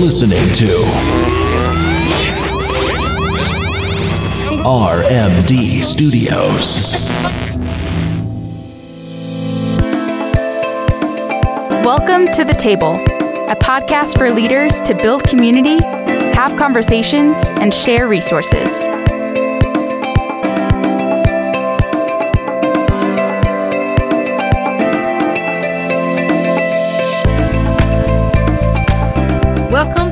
listening to RMD Studios. Welcome to The Table, a podcast for leaders to build community, have conversations, and share resources.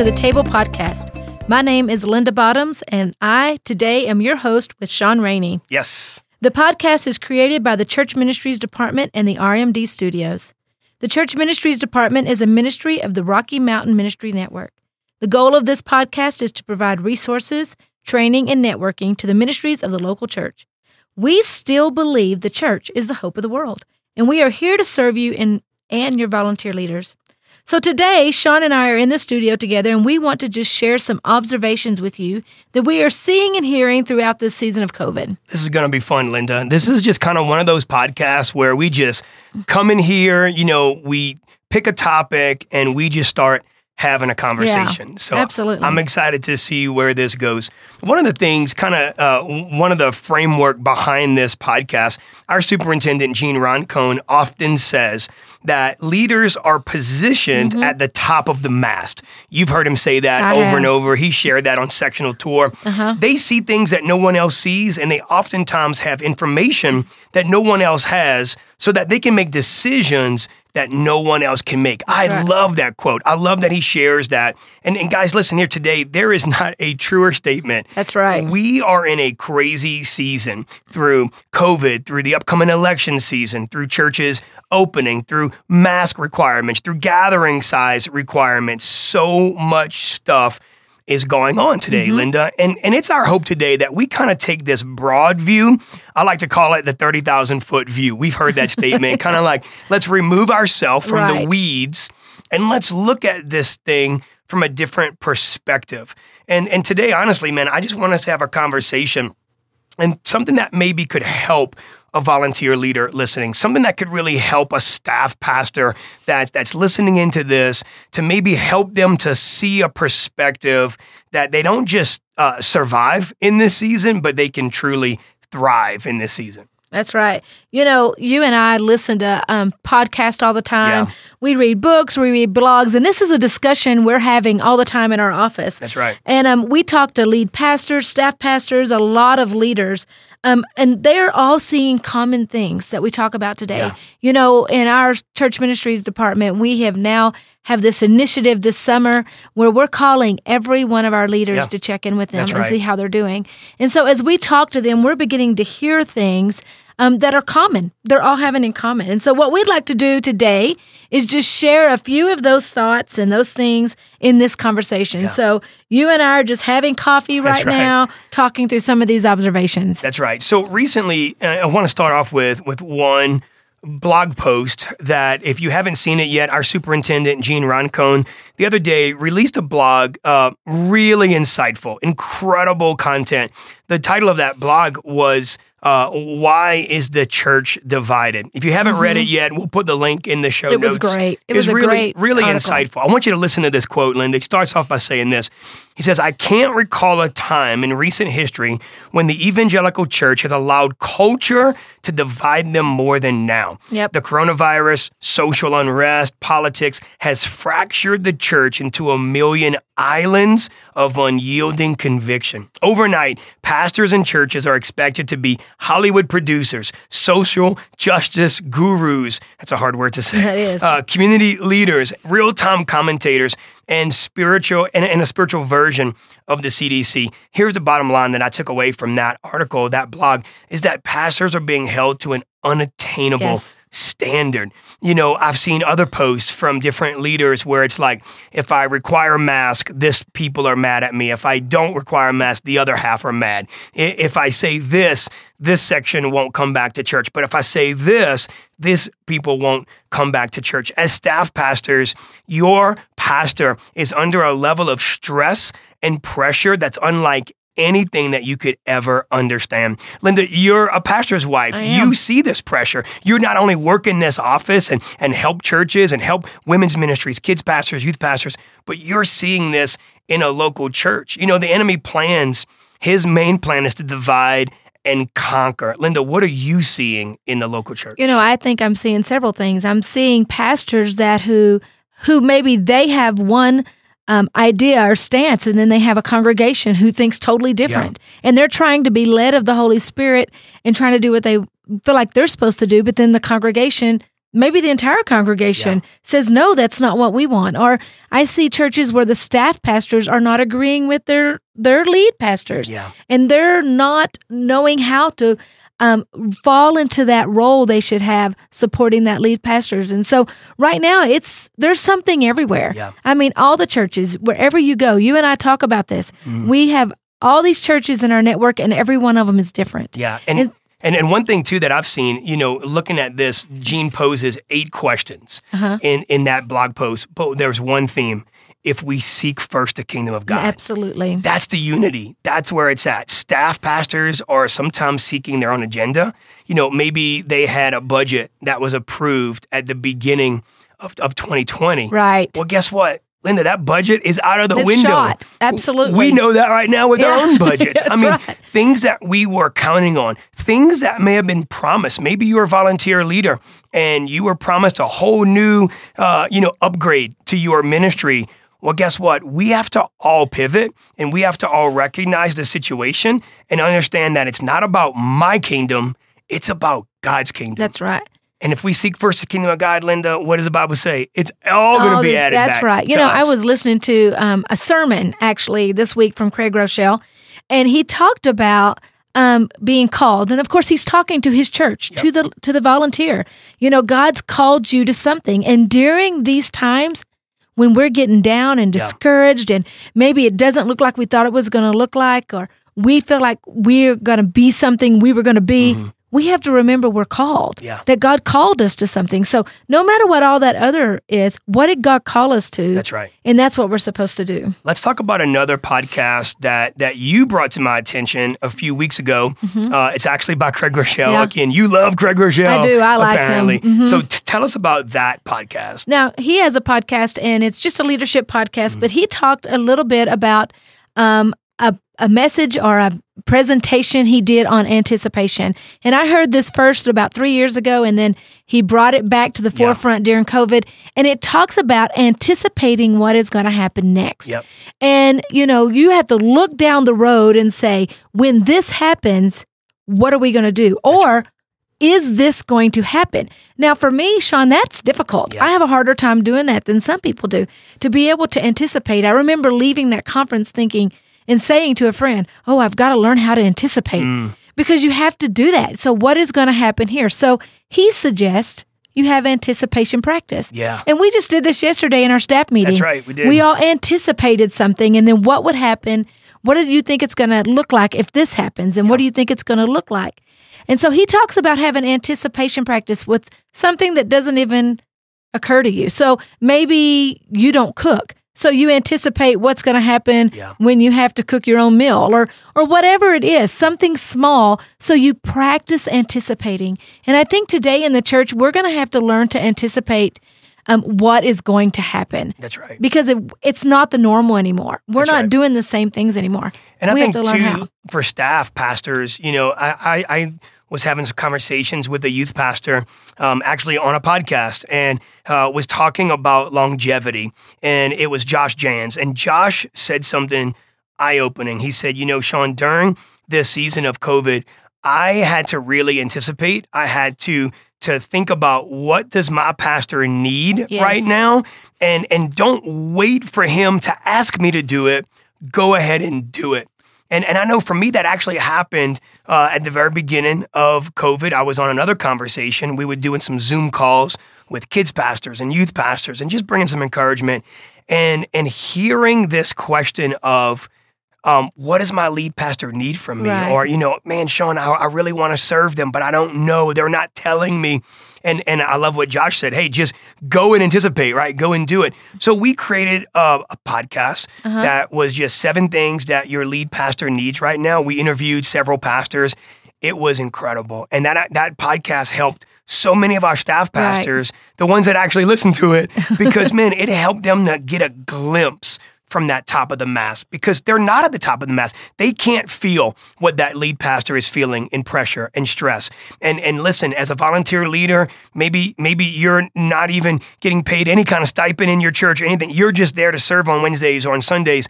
To the Table Podcast. My name is Linda Bottoms, and I today am your host with Shawn Rainey. Yes. The podcast is created by the Church Ministries Department and the RMD Studios. The Church Ministries Department is a ministry of the Rocky Mountain Ministry Network. The goal of this podcast is to provide resources, training, and networking to the ministries of the local church. We still believe the church is the hope of the world, and we are here to serve you and, and your volunteer leaders. So today, Shawn and I are in the studio together, and we want to just share some observations with you that we are seeing and hearing throughout this season of COVID. This is going to be fun, Linda. This is just kind of one of those podcasts where we just come in here, you know, we pick a topic and we just start having a conversation. Yeah, so absolutely. I'm excited to see where this goes. One of the things, kind of uh, one of the framework behind this podcast, our superintendent, Gene Roncone, often says that leaders are positioned Mm-hmm. at the top of the mast. You've heard him say that I over have. and over. He shared that on sectional tour. Uh-huh. They see things that no one else sees, and they oftentimes have information that no one else has so that they can make decisions that no one else can make. I right. love that quote. I love that he shares that. And, and guys, listen here today, there is not a truer statement. That's right. We are in a crazy season through COVID, through the upcoming election season, through churches opening, through mask requirements, through gathering size requirements. So much stuff is going on today, Mm-hmm. Linda. And and it's our hope today that we kind of take this broad view. I like to call it the 30,000 foot view. We've heard that statement, kind of like let's remove ourselves from the weeds and let's look at this thing from a different perspective. And and today, honestly, man, I just want us to have a conversation and something that maybe could help a volunteer leader listening, something that could really help a staff pastor that, that's listening into this to maybe help them to see a perspective that they don't just uh, survive in this season, but they can truly thrive in this season. That's right. You know, you and I listen to um, podcasts all the time. Yeah. We read books, we read blogs, and this is a discussion we're having all the time in our office. That's right. And um, we talk to lead pastors, staff pastors, a lot of leaders, um, and they're all seeing common things that we talk about today. Yeah. You know, in our church ministries department, we have now have this initiative this summer where we're calling every one of our leaders Yeah. to check in with them That's and right. see how they're doing. And so as we talk to them, we're beginning to hear things um, that are common. They're all having in common. And so what we'd like to do today is just share a few of those thoughts and those things in this conversation. So you and I are just having coffee right, right. now, talking through some of these observations. That's right. So recently, uh, I want to start off with with one blog post that if you haven't seen it yet, our superintendent Gene Roncone the other day released a blog, uh, really insightful, incredible content. The title of that blog was. Uh, why is the church divided? If you haven't read it yet, we'll put the link in the show Mm-hmm. It was great. It was a really, great really article. insightful. I want you to listen to this quote, Linda. It starts off by saying this. He says, I can't recall a time in recent history when the evangelical church has allowed culture to divide them more than now. Yep. The coronavirus, social unrest, politics has fractured the church into a million islands of unyielding conviction. Overnight, pastors and churches are expected to be Hollywood producers, social justice gurus. That's a hard word to say. That is. Uh, community leaders, real time commentators, and spiritual and, and a spiritual version of the CDC. Here's the bottom line that I took away from that article, that blog, is that pastors are being held to an unattainable Yes. standard. You know, I've seen other posts from different leaders where it's like, if I require a mask, this people are mad at me. If I don't require a mask, the other half are mad. If I say this, this section won't come back to church. But if I say this, this people won't come back to church. As staff pastors, your pastor is under a level of stress and pressure that's unlike anything that you could ever understand. Linda, you're a pastor's wife. You see this pressure. You're not only work in this office and, and help churches and help women's ministries, kids pastors, youth pastors, but you're seeing this in a local church. You know, the enemy plans, his main plan is to divide and conquer. Linda, what are you seeing in the local church? You know, I think I'm seeing several things. I'm seeing pastors that who who maybe they have one um, idea or stance, and then they have a congregation who thinks totally different, and they're trying to be led of the Holy Spirit and trying to do what they feel like they're supposed to do, but then the congregation. Maybe the entire congregation says, no, that's not what we want. Or I see churches where the staff pastors are not agreeing with their, their lead pastors Yeah. and they're not knowing how to um, fall into that role they should have supporting that lead pastors. And so right now it's there's something everywhere. Yeah. I mean, all the churches, wherever you go, you and I talk about this. Mm. We have all these churches in our network, and every one of them is different. Yeah, and, It- and and one thing too that I've seen, you know, looking at this, Gene poses eight questions Uh-huh. in in that blog post, but there's one theme: if we seek first the kingdom of God. Absolutely. That's the unity. That's where it's at. Staff pastors are sometimes seeking their own agenda. You know, maybe they had a budget that was approved at the beginning of, of 2020. Right. Well, guess what? Linda, that budget is out of the It's window. shot. Absolutely. We know that right now with our own budgets. I mean, right. things that we were counting on, things that may have been promised. Maybe you're a volunteer leader and you were promised a whole new, uh, you know, upgrade to your ministry. Well, guess what? We have to all pivot and we have to all recognize the situation and understand that it's not about my kingdom, it's about God's kingdom. That's right. And if we seek first the kingdom of God, Linda, what does the Bible say? It's all going to be the- added That's back right. You know, I was listening to um, a sermon actually this week from Craig Groeschel, and he talked about um, being called, and of course, he's talking to his church, to the to the volunteer. You know, God's called you to something, and during these times when we're getting down and Yeah. discouraged, and maybe it doesn't look like we thought it was going to look like, or we feel like we're going to be something we were going to be. We have to remember we're called. Mm-hmm. Yeah. That God called us to something. So no matter what all that other is, what did God call us to? That's right. And that's what we're supposed to do. Let's talk about another podcast that that you brought to my attention a few weeks ago. Uh, it's actually by Craig Groeschel. Mm-hmm. Yeah. Again, you love Craig Groeschel. I do. I like him. apparently. Mhm. So t- tell us about that podcast. Now, he has a podcast and it's just a leadership podcast, but he talked a little bit about um, a, a message or a presentation he did on anticipation. And I heard this first about three years ago, and then he brought it back to the Yeah. forefront during COVID. And it talks about anticipating what is going to happen next. Yep. And, you know, you have to look down the road and say, when this happens, what are we going to do? Or is this going to happen? Now, for me, Shawn, that's difficult. Yeah. I have a harder time doing that than some people do. To be able to anticipate, I remember leaving that conference thinking and saying to a friend, Oh, I've got to learn how to anticipate Mm. because you have to do that. So, what is going to happen here? So, he suggests you have anticipation practice. Yeah. And we just did this yesterday in our staff meeting. That's right, we did. We all anticipated something, and then what would happen? What do you think it's going to look like if this happens? And what do you think it's going to look like? And so he talks about having anticipation practice with something that doesn't even occur to you. So maybe you don't cook. So you anticipate what's going to happen Yeah. when you have to cook your own meal or or whatever it is, something small so you practice anticipating. And I think today in the church we're going to have to learn to anticipate um, what is going to happen That's right. because it, it's not the normal anymore. We're That's not right. doing the same things anymore. And I we think have to learn too how. for staff pastors, you know, I, I, I was having some conversations with a youth pastor, um, actually on a podcast, and uh, was talking about longevity. And it was Josh Jans, and Josh said something eye opening. He said, you know, Shawn, during this season of COVID, I had to really anticipate. I had to to think about what does my pastor need Yes. right now, and and don't wait for him to ask me to do it. Go ahead and do it. And and I know for me that actually happened uh, at the very beginning of COVID. I was on another conversation. We were doing some Zoom calls with kids pastors and youth pastors, and just bringing some encouragement. And and hearing this question of um, what does my lead pastor need from me? Right. Or, you know, man, Shawn, I, I really want to serve them, but I don't know. They're not telling me. And, and I love what Josh said. Hey, just go and anticipate, right? Go and do it. So we created a, a podcast Uh-huh. that was just seven things that your lead pastor needs right now. We interviewed several pastors. It was incredible. And that, that podcast helped so many of our staff Right. pastors, the ones that actually listened to it, because man, it helped them to get a glimpse from that top of the mass because they're not at the top of the mass. They can't feel what that lead pastor is feeling in pressure and stress. And and listen, as a volunteer leader, maybe maybe you're not even getting paid any kind of stipend in your church or anything. You're just there to serve on Wednesdays or on Sundays.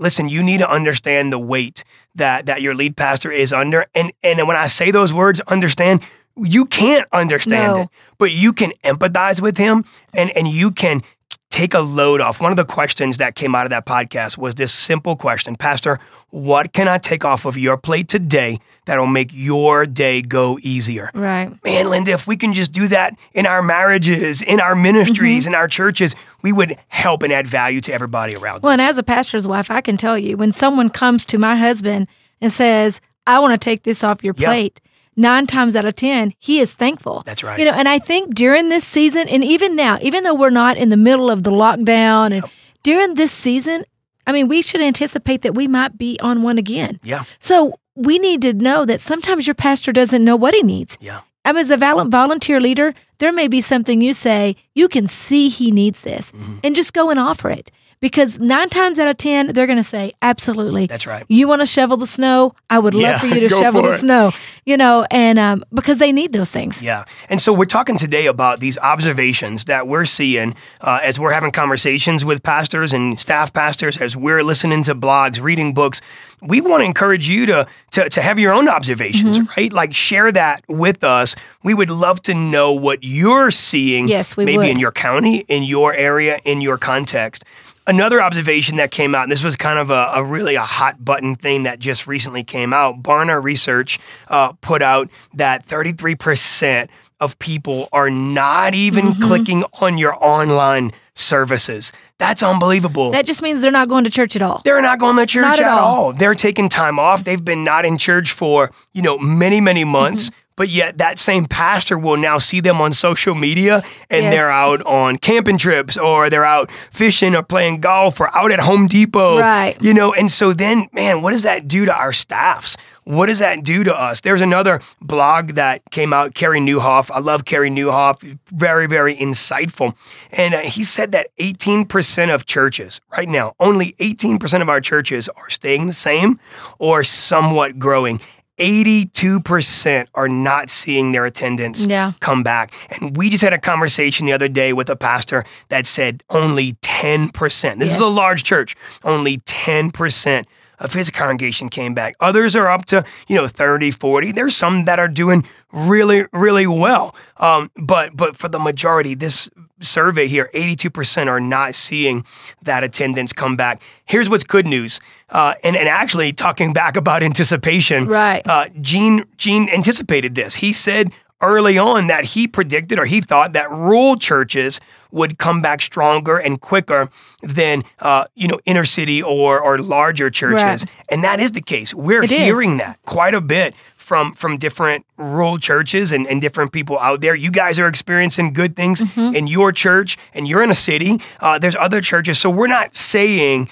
Listen, you need to understand the weight that that your lead pastor is under. And and when I say those words, understand you can't understand No. it, but you can empathize with him and and you can take a load off. One of the questions that came out of that podcast was this simple question Pastor, what can I take off of your plate today that'll make your day go easier? Right. Man, Linda, if we can just do that in our marriages, in our ministries, mm-hmm. in our churches, we would help and add value to everybody around Well, us. and as a pastor's wife, I can tell you when someone comes to my husband and says, I want to take this off your plate, nine times out of 10, he is thankful. That's right. You know, and I think during this season, and even now, even though we're not in the middle of the lockdown, and during this season, I mean, we should anticipate that we might be on one again. yeah, So we need to know that sometimes your pastor doesn't know what he needs. yeah, I mean, as a vol- volunteer leader, there may be something you say, you can see he needs this, Mm-hmm. and just go and offer it. Because nine times out of 10, they're going to say, absolutely. That's right. You want to shovel the snow? I would love for you to shovel the it. snow, you know, and um, because they need those things. Yeah. And so we're talking today about these observations that we're seeing uh, as we're having conversations with pastors and staff pastors, as we're listening to blogs, reading books. We want to encourage you to, to, to have your own observations, Mm-hmm. right? Like share that with us. We would love to know what you're seeing, Yes, we maybe would. in your county, in your area, in your context. Another observation that came out, and this was kind of a, a really a hot button thing that just recently came out. Barna Research uh, put out that 33% of people are not even Mm-hmm. clicking on your online services. That's unbelievable. That just means they're not going to church at all. They're not going to church Not at, at all. all. They're taking time off. They've been not in church for, you know, many, many months. Mm-hmm. But yet that same pastor will now see them on social media and Yes. they're out on camping trips or they're out fishing or playing golf or out at Home Depot. Right. You know, and so then, man, what does that do to our staffs? What does that do to us? There's another blog that came out, Carey Nieuwhof. I love Carey Nieuwhof. Very, very insightful. And uh, he said that 18% of churches, right now, only 18% of our churches are staying the same or somewhat growing. 82% are not seeing their attendance Yeah. come back. And we just had a conversation the other day with a pastor that said only 10%. This is a large church. Only 10% of his congregation came back. Others are up to, you know, 30, 40. There's some that are doing really, really well. Um, but but for the majority, this survey here, 82% are not seeing that attendance come back. Here's what's good news. Uh, and, and actually talking back about anticipation. Right. Uh, Gene Gene anticipated this. He said early on that he predicted or he thought that rural churches would come back stronger and quicker than uh, you know inner city or or larger churches, Right. and that is the case. We're It is. hearing that quite a bit from from different rural churches and, and different people out there. You guys are experiencing good things Mm-hmm. in your church, and you're in a city. Uh, there's other churches, so we're not saying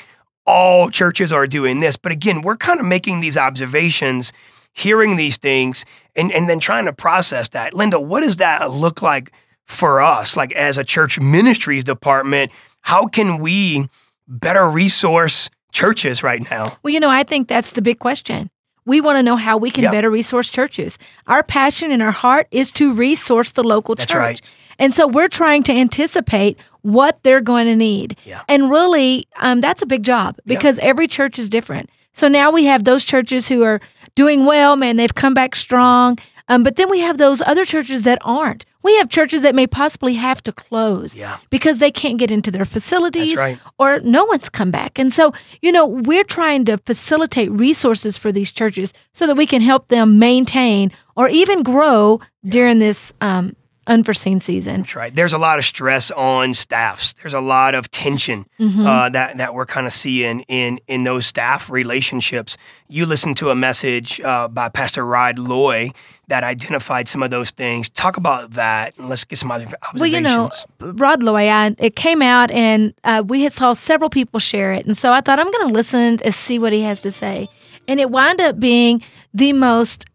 all churches are doing this. But again, we're kind of making these observations, hearing these things, and, and then trying to process that. Linda, what does that look like for us, like as a church ministries department? How can we better resource churches right now? Well, you know, I think that's the big question. We want to know how we can Yep. better resource churches. Our passion and our heart is to resource the local That's church. right. And so we're trying to anticipate what they're going to need. Yeah. And really, um, that's a big job because every church is different. So now we have those churches who are doing well, man, they've come back strong. Um, but then we have those other churches that aren't. We have churches that may possibly have to close Yeah. because they can't get into their facilities right. or no one's come back. And so, you know, we're trying to facilitate resources for these churches so that we can help them maintain or even grow during this um, unforeseen season. That's right. There's a lot of stress on staffs. There's a lot of tension Mm-hmm. uh, that that we're kind of seeing in in those staff relationships. You listened to a message uh, by Pastor Rod Loy that identified some of those things. Talk about that, and let's get some other observations. Well, you know, Rod Loy, I, it came out and uh, we had saw several people share it, and so I thought I'm going to listen and see what he has to say, and it wound up being the most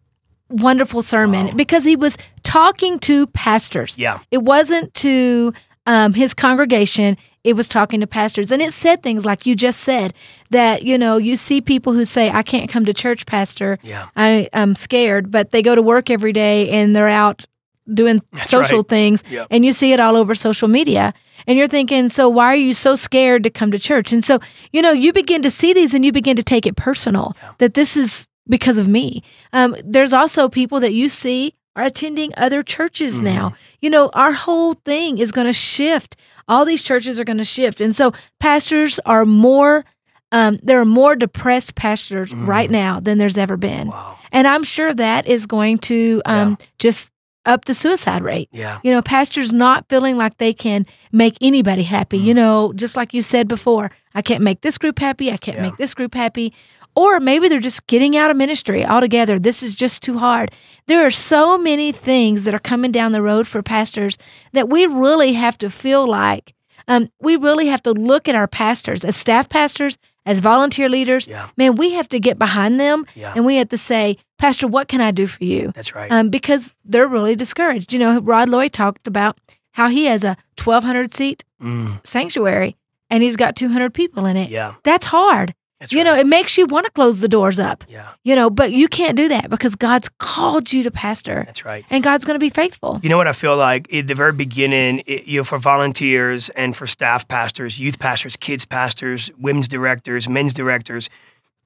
wonderful sermon because he was talking to pastors. Yeah. it wasn't to um, his congregation. It was talking to pastors, and it said things like you just said that you know you see people who say I can't come to church, pastor. Yeah. I, I'm scared, but they go to work every day and they're out doing social right. things Yep. and you see it all over social media and you're thinking so why are you so scared to come to church and so you know you begin to see these and you begin to take it personal that this is because of me um, there's also people that you see are attending other churches Mm-hmm. now you know our whole thing is going to shift all these churches are going to shift and so pastors are more um, there are more depressed pastors right now than there's ever been Mm-hmm. Wow. and i'm sure that is going to um, just up the suicide rate Yeah. you know, pastors not feeling like they can make anybody happy. Mm-hmm. You know, just like you said before, I can't make this group happy. I can't Yeah. make this group happy. Or maybe they're just getting out of ministry altogether. This is just too hard. There are so many things that are coming down the road for pastors that we really have to feel like um, we really have to look at our pastors as staff pastors, as volunteer leaders. Yeah. Man, we have to get behind them Yeah. and we have to say, Pastor, what can I do for you? That's right. um, because they're really discouraged. You know, Rod Loy talked about how he has a 1,200 seat Mm, sanctuary and he's got 200 people in it. yeah. That's hard. That's you right. know, it makes you want to close the doors up, yeah. you know, but you can't do that because God's called you to pastor That's right. and God's going to be faithful. You know what I feel like at the very beginning, it, you know, for volunteers and for staff pastors, youth pastors, kids pastors, women's directors, men's directors,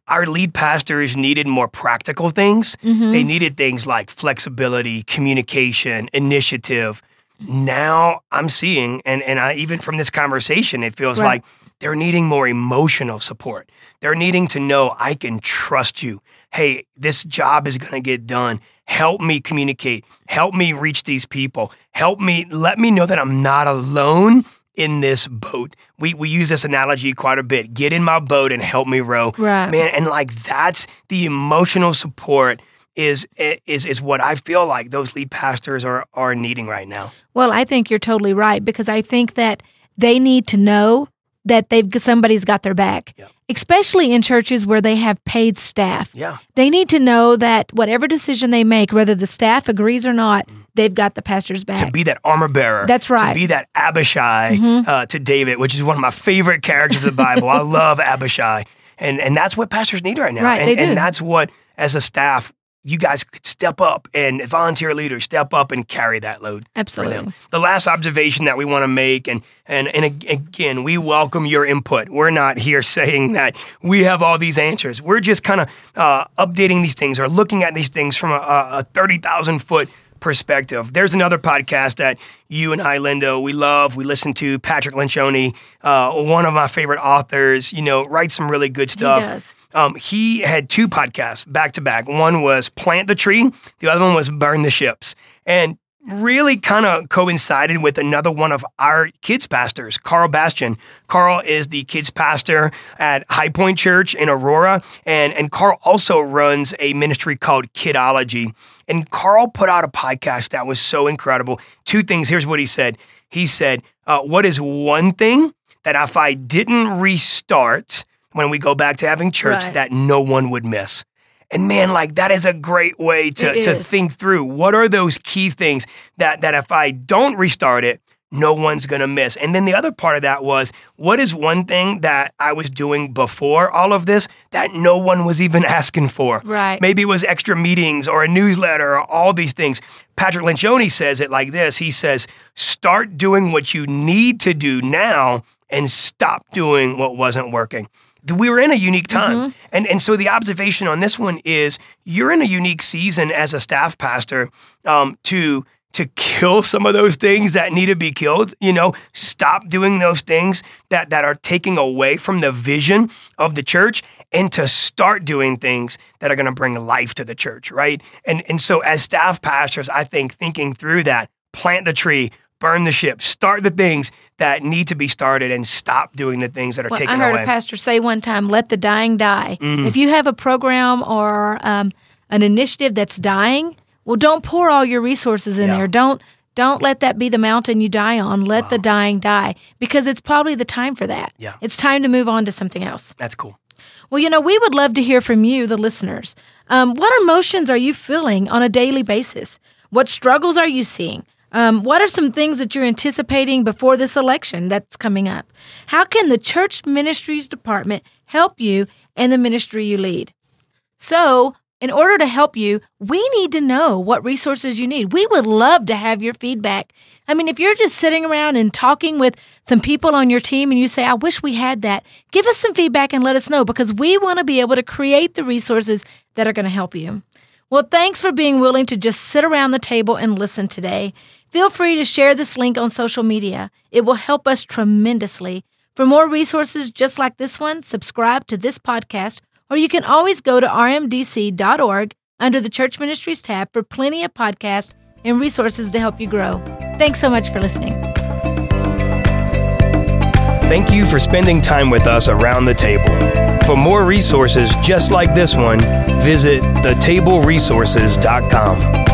our lead pastors needed more practical things. Mm-hmm. They needed things like flexibility, communication, initiative. Now I'm seeing, and and I even from this conversation, it feels Right. like they're needing more emotional support. They're needing to know I can trust you. Hey, this job is going to get done. Help me communicate. Help me reach these people. Help me let me know that I'm not alone in this boat. We we use this analogy quite a bit. Get in my boat and help me row. Right. Man, and like that's the emotional support is is is what I feel like those lead pastors are are needing right now. Well, I think you're totally right because I think that they need to know that they've somebody's got their back. Especially in churches where they have paid staff. Yeah. They need to know that whatever decision they make, whether the staff agrees or not, they've got the pastor's back. to be that armor bearer. That's right. Mm-hmm. To be that Abishai uh, to David, which is one of my favorite characters of the Bible. I love Abishai, and and that's what pastors need right now. Right, and, they do. and that's what, as a staff, you guys could step up and volunteer leaders step up and carry that load. Absolutely. The last observation that we want to make, and and and again, we welcome your input. We're not here saying that we have all these answers. We're just kind of uh, updating these things or looking at these things from a, a, a thirty thousand foot perspective. There's another podcast that you and I, Linda, we love. We listen to Patrick Lencioni, uh, one of my favorite authors. You know, writes some really good stuff. does. Um, he had two podcasts back to back. One was Plant the Tree, the other one was Burn the Ships. And really kind of coincided with another one of our kids pastors, Karl Bastian. Karl is the kids pastor at High Point Church in Aurora, and and Karl also runs a ministry called Kidology. And Karl put out a podcast that was so incredible. Two things. Here's what he said. He said, uh, "What is one thing that if I didn't restart when we go back to having church, Right. that no one would miss?" And man, like that is a great way to, to think through what are those key things that that if I don't restart it, no one's gonna miss. And then the other part of that was what is one thing that I was doing before all of this that no one was even asking for? Right. Maybe it was extra meetings or a newsletter or all these things. Patrick Lencioni says it like this. He says, start doing what you need to do now and stop doing what wasn't working we were in a unique time. And and so the observation on this one is you're in a unique season as a staff pastor um, to to kill some of those things that need to be killed, you know, stop doing those things that that are taking away from the vision of the church and to start doing things that are going to bring life to the church, right? And and so as staff pastors, I think thinking through that plant the tree, burn the ship, start the things that need to be started, and stop doing the things that are Well, taken I heard away. a pastor say one time, "Let the dying die." Mm. If you have a program or um, an initiative that's dying, well, don't pour all your resources in Yeah. there. Don't don't let that be the mountain you die on. Let the dying die because it's probably the time for that. Yeah. it's time to move on to something else. That's cool. Well, you know, we would love to hear from you, the listeners. Um, what emotions are you feeling on a daily basis? What struggles are you seeing? Um, what are some things that you're anticipating before this election that's coming up? How can the church ministries department help you and the ministry you lead? So, in order to help you, we need to know what resources you need. We would love to have your feedback. I mean, if you're just sitting around and talking with some people on your team and you say, I wish we had that, give us some feedback and let us know because we want to be able to create the resources that are going to help you. Well, thanks for being willing to just sit around the table and listen today. Feel free to share this link on social media, it will help us tremendously. For more resources just like this one, subscribe to this podcast or you can always go to rmdc.org under the Church Ministries tab for plenty of podcasts and resources to help you grow. Thanks so much for listening. Thank you for spending time with us around the table. For more resources just like this one, visit thetableresources.com.